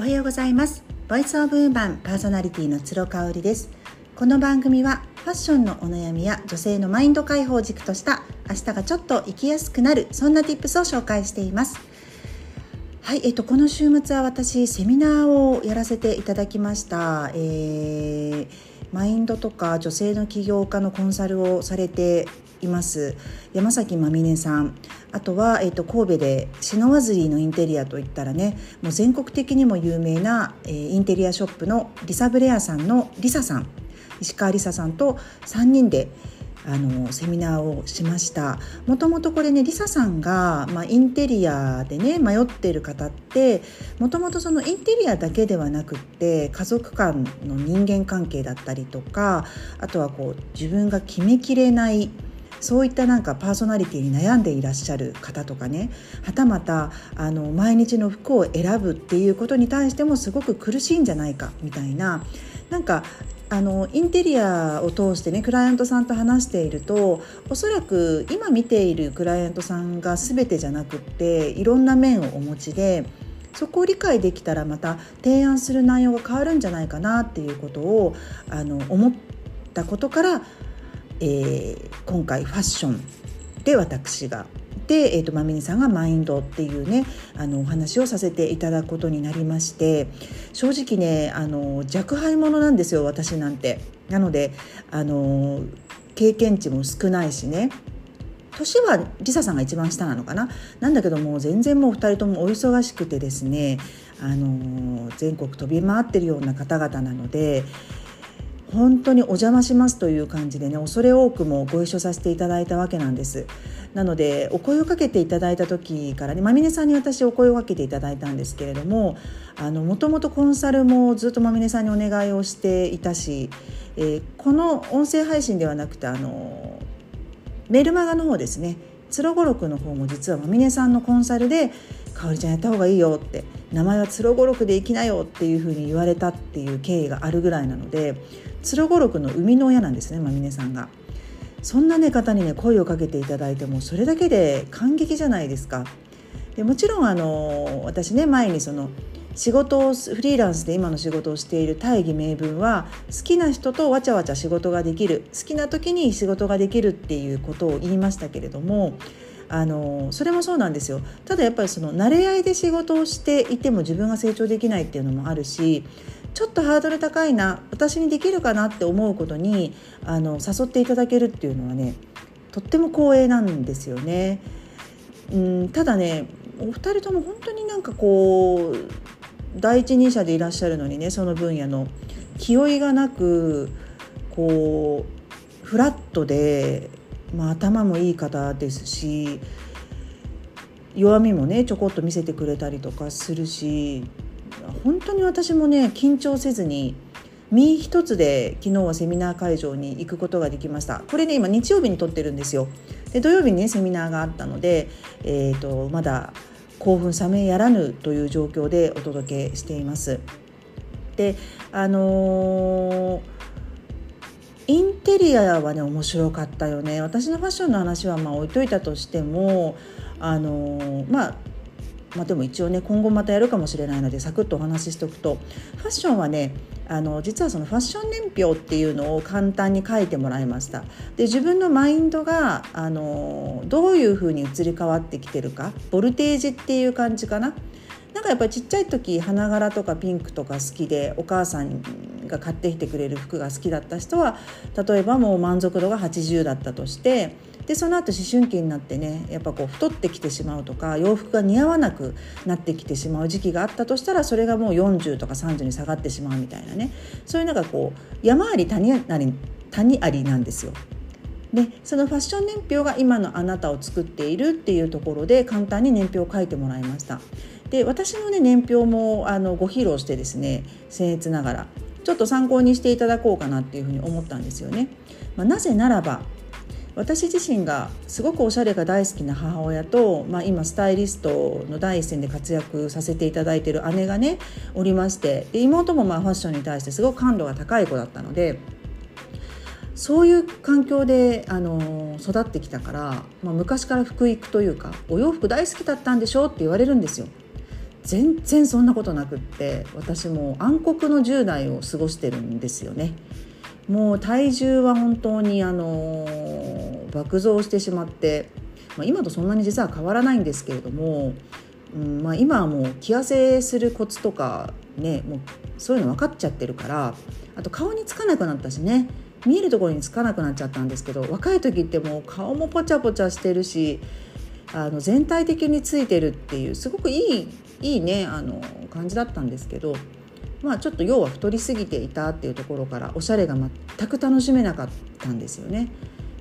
おはようございます。ボイスオブウーマンパーソナリティの鶴香織です。この番組はファッションのお悩みや女性のマインド解放軸とした明日がちょっと生きやすくなるそんな tips を紹介しています。はい、えっと、この週末は私セミナーをやらせていただきました、えー、マインドとか女性の起業家のコンサルをされています。山崎まみねさん。あとは、えーと、神戸でシノワズリーのインテリアといったらねもう全国的にも有名な、えー、インテリアショップのリサブレアさんのリサさん。石川リサさんと3人であのセミナーをしました。もともとこれねリサさんが、まあ、インテリアでね迷ってる方ってもともとそのインテリアだけではなくって家族間の人間関係だったりとかあとはこう自分が決めきれないそういったなんかパーソナリティに悩んでいらっしゃる方とかねはたまたあの毎日の服を選ぶっていうことに対してもすごく苦しいんじゃないかみたいななんかあのインテリアを通してねクライアントさんと話しているとおそらく今見ているクライアントさんが全てじゃなくっていろんな面をお持ちでそこを理解できたらまた提案する内容が変わるんじゃないかなっていうことをあの思ったことからえー、今回ファッションで私がで、えーと、まみにさんがマインドっていうねあのお話をさせていただくことになりまして正直ねあの若輩者なんですよ私なんて。なのであの経験値も少ないしね年はリサさんが一番下なのかななんだけども全然もう2人ともお忙しくてですねあの全国飛び回ってるような方々なので本当にお邪魔しますという感じでね恐れ多くもご一緒させていただいたわけなんです。なのでお声をかけていただいた時からねまみねさんに私お声をかけていただいたんですけれどももともとコンサルもずっとまみねさんにお願いをしていたし、えー、この音声配信ではなくてあのメルマガの方ですね鶴五六の方も実はまみねさんのコンサルで「かおりちゃんやった方がいいよ」って「名前は鶴五六で行きなよ」っていうふうに言われたっていう経緯があるぐらいなので鶴五六の生みの親なんですねまみねさんが。そんなね方にね声をかけていただいてもそれだけで感激じゃないですか。でもちろんあの私ね前にその仕事をフリーランスで今の仕事をしている大義名分は好きな人とわちゃわちゃ仕事ができる好きな時に仕事ができるっていうことを言いましたけれどもあのそれもそうなんですよただやっぱりその慣れ合いで仕事をしていても自分が成長できないっていうのもあるしちょっとハードル高いな私にできるかなって思うことにあの誘っていただけるっていうのはねとっても光栄なんですよね。うんただねお二人とも本当になんかこう第一人者でいらっしゃるのにねその分野の気負いがなくこうフラットで、まあ、頭もいい方ですし弱みもねちょこっと見せてくれたりとかするし本当に私もね緊張せずに身一つで昨日はセミナー会場に行くことができました。これね今日曜日に撮ってるんですよ。で土曜日にねセミナーがあったので、えーと、まだ興奮冷めやらぬという状況でお届けしています。であのー、インテリアはね面白かったよね。私のファッションの話はまあ置いといたとしてもあのー、まあまあ、でも一応ね今後またやるかもしれないのでサクッとお話ししておくとファッションはねあの実はそのファッション年表っていうのを簡単に書いてもらいました。で自分のマインドがあのどういうふうに移り変わってきてるかボルテージっていう感じかな。なんかやっぱりちっちゃい時花柄とかピンクとか好きでお母さんが買ってきてくれる服が好きだった人は例えばもう満足度が80だったとしてでその後思春期になってねやっぱこう太ってきてしまうとか洋服が似合わなくなってきてしまう時期があったとしたらそれがもう40とか30に下がってしまうみたいなねそういうなんかこう山あり谷あり谷ありなんですよ。でそのファッション年表が今のあなたを作っているっていうところで簡単に年表を書いてもらいました。で私のね年表もあのご披露してですね僭越ながらちょっと参考にしていただこうかなっていうふうに思ったんですよね。まあ、なぜならば私自身がすごくおしゃれが大好きな母親と、まあ、今スタイリストの第一線で活躍させていただいている姉がねおりましてで妹もまあファッションに対してすごく感度が高い子だったのでそういう環境であの育ってきたから、まあ、昔から服育というかお洋服大好きだったんでしょうって言われるんですよ。全然そんなことなくって私も暗黒の10代を過ごしてるんですよね。もう体重は本当にあの爆増してしまって、まあ、今とそんなに実は変わらないんですけれども、うんまあ、今はもう気痩せするコツとかねもうそういうの分かっちゃってるからあと顔につかなくなったしね見えるところにつかなくなっちゃったんですけど若い時ってもう顔もポチャポチャしてるしあの全体的についてるっていうすごくいいいいねあの感じだったんですけど、まあ、ちょっと要は太りすぎていたっていうところからおしゃれが全く楽しめなかったんですよね。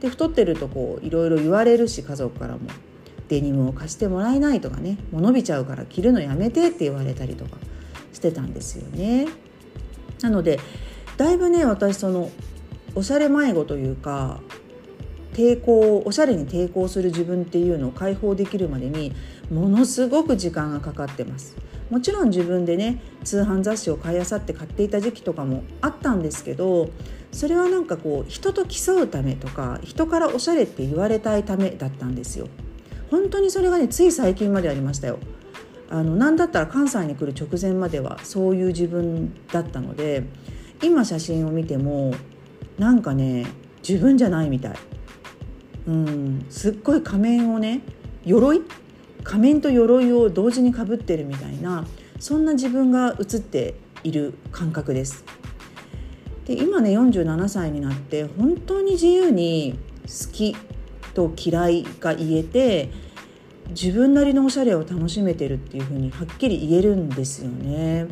で太ってるとこういろいろ言われるし家族からもデニムを貸してもらえないとかねもう伸びちゃうから着るのやめてって言われたりとかしてたんですよね。なのでだいぶね私そのおしゃれ迷子というか抵抗おしゃれに抵抗する自分っていうのを解放できるまでにものすごく時間がかかってます。もちろん自分でね通販雑誌を買いあさって買っていた時期とかもあったんですけどそれはなんかこう人と競うためとか人からおしゃれって言われたいためだったんですよ。本当にそれがねつい最近までありましたよ。あの何だったら関西に来る直前まではそういう自分だったので今写真を見てもなんかね自分じゃないみたい。うんすっごい仮面をね鎧？仮面と鎧を同時にかぶってるみたいなそんな自分が映っている感覚です。で今ね47歳になって本当に自由に好きと嫌いが言えて自分なりのおしゃれを楽しめてるっていう風にはっきり言えるんですよね。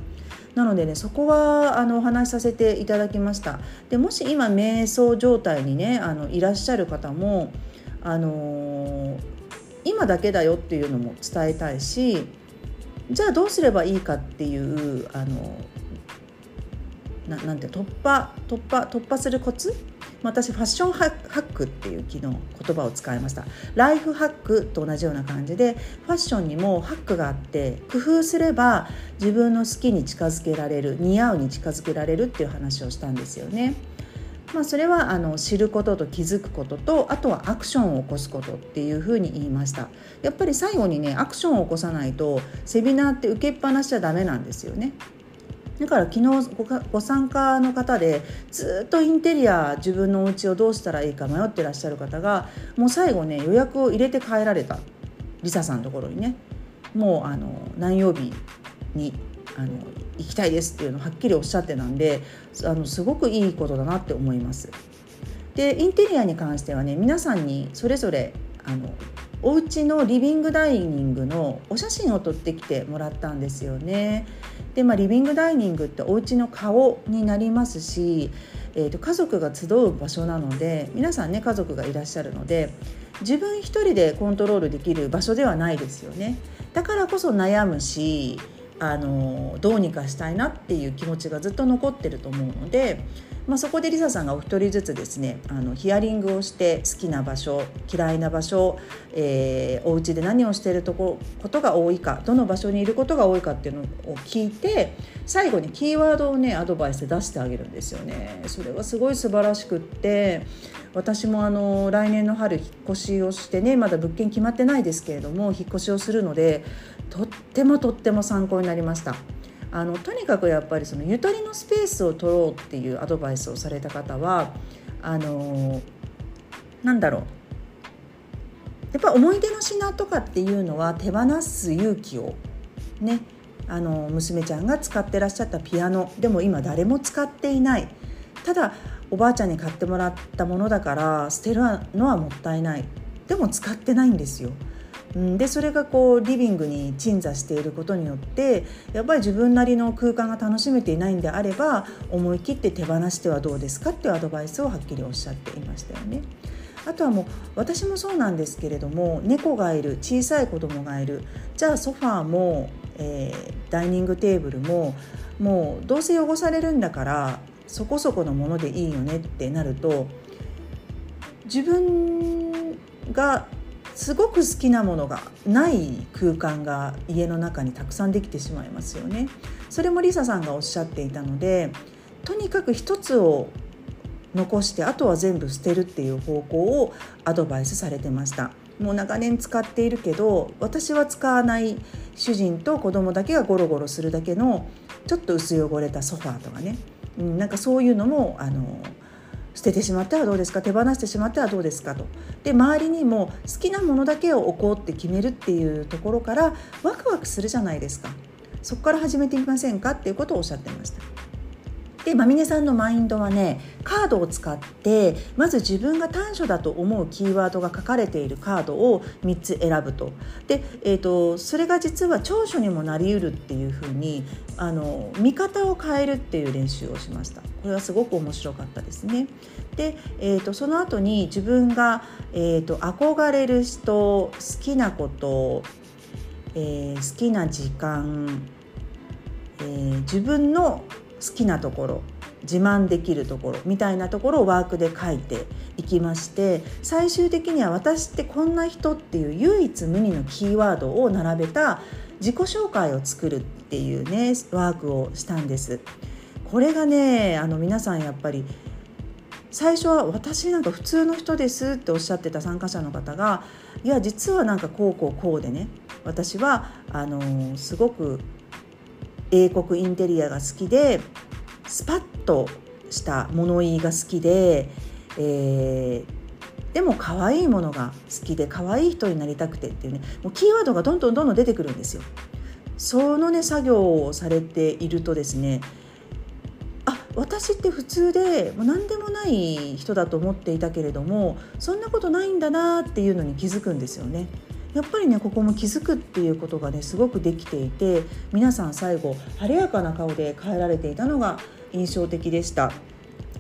なのでねそこはあのお話しさせていただきました。でもし今瞑想状態にねあのいらっしゃる方もあのー、今だけだよっていうのも伝えたいしじゃあどうすればいいかっていうあのななんて突破突破突破するコツ私ファッションハックっていう昨日言葉を使いました。ライフハックと同じような感じでファッションにもハックがあって工夫すれば自分の好きに近づけられる似合うに近づけられるっていう話をしたんですよね。まあ、それはあの知ることと気づくこととあとはアクションを起こすことっていうふうに言いました。やっぱり最後にねアクションを起こさないとセミナーって受けっぱなしちゃダメなんですよね。だから昨日ご参加の方でずっとインテリア自分のお家をどうしたらいいか迷ってらっしゃる方がもう最後ね予約を入れて帰られたリサさんのところにねもうあの何曜日にあの行きたいですっていうのをはっきりおっしゃってたんであのすごくいいことだなって思います。でインテリアに関してはね皆さんにそれぞれあのお家のリビングダイニングのお写真を撮ってきてもらったんですよね。でまあ、リビングダイニングってお家の顔になりますし、えー、と家族が集う場所なので皆さんね家族がいらっしゃるので自分一人でコントロールできる場所ではないですよね。だからこそ悩むしあのどうにかしたいなっていう気持ちがずっと残ってると思うのでまあ、そこでリサさんがお一人ずつですねあのヒアリングをして好きな場所嫌いな場所、えー、お家で何をしているとこことが多いかどの場所にいることが多いかっていうのを聞いて最後にキーワードをねアドバイスで出してあげるんですよね。それはすごい素晴らしくって私もあの来年の春引っ越しをしてねまだ物件決まってないですけれども引っ越しをするのでとってもとっても参考になりました。あのとにかくやっぱりそのゆとりのスペースを取ろうっていうアドバイスをされた方はあのなんだろうやっぱ思い出の品とかっていうのは手放す勇気をねあの娘ちゃんが使ってらっしゃったピアノでも今誰も使っていないただおばあちゃんに買ってもらったものだから捨てるのはもったいないでも使ってないんですよ。でそれがこうリビングに鎮座していることによってやっぱり自分なりの空間が楽しめていないんであれば思い切って手放してはどうですかっていうアドバイスをはっきりおっしゃっていましたよね。あとはもう私もそうなんですけれども猫がいる小さい子供がいるじゃあソファーも、えー、ダイニングテーブルももうどうせ汚されるんだからそこそこのものでいいよねってなると自分がすごく好きなものがない空間が家の中にたくさんできてしまいますよね。それもリサさんがおっしゃっていたのでとにかく一つを残してあとは全部捨てるっていう方向をアドバイスされてました。もう長年使っているけど私は使わない主人と子供だけがゴロゴロするだけのちょっと薄汚れたソファーとかね、うん、なんかそういうのもあの捨ててしまってはどうですか？手放してしまってはどうですか？と。で周りにも好きなものだけを置こうって決めるっていうところからワクワクするじゃないですか。そこから始めてみませんか？っていうことをおっしゃってました。でまみねさんのマインドはねカードを使ってまず自分が短所だと思うキーワードが書かれているカードを3つ選ぶと。で、えーと、それが実は長所にもなりうるっていうふうにあの見方を変えるっていう練習をしました。これはすごく面白かったですね。で、えーと、その後に自分が、えーと、と憧れる人好きなこと、えー、好きな時間、えー、自分の好きなところ自慢できるところみたいなところをワークで書いていきまして最終的には私ってこんな人っていう唯一無二のキーワードを並べた自己紹介を作るっていうねワークをしたんです。これがねあの皆さんやっぱり最初は私なんか普通の人ですっておっしゃってた参加者の方がいや実はなんかこうこうこうでね私はあのすごく英国インテリアが好きでスパッとした物言いが好きで、えー、でも可愛いものが好きで可愛い人になりたくてっていうねもうキーワードがどんどんどんどん出てくるんですよ。そのね作業をされているとですねあ私って普通でもう何でもない人だと思っていたけれどもそんなことないんだなっていうのに気づくんですよね。やっぱりねここも気づくっていうことがねすごくできていて皆さん最後晴れやかな顔で帰られていたのが印象的でした。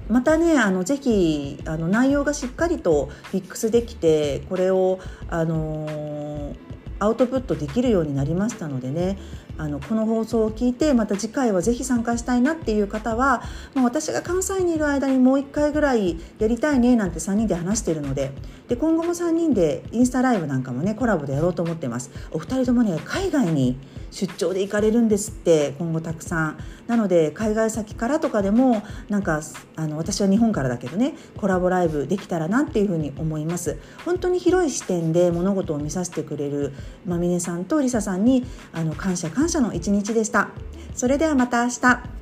またねあのぜひあの内容がしっかりとフィックスできてこれをあのーアウトプットできるようになりましたのでねあのこの放送を聞いてまた次回はぜひ参加したいなっていう方はもう私が関西にいる間にもう1回ぐらいやりたいねなんて3人で話しているのでで今後も3人でインスタライブなんかもねコラボでやろうと思ってます。お二人ともね海外に出張で行かれるんですって今後たくさん。なので海外先からとかでもなんかあの私は日本からだけどねコラボライブできたらなっていうふうに思います。本当に広い視点で物事を見させてくれるまみねさんとりささんにあの感謝感謝の一日でした。それではまた明日。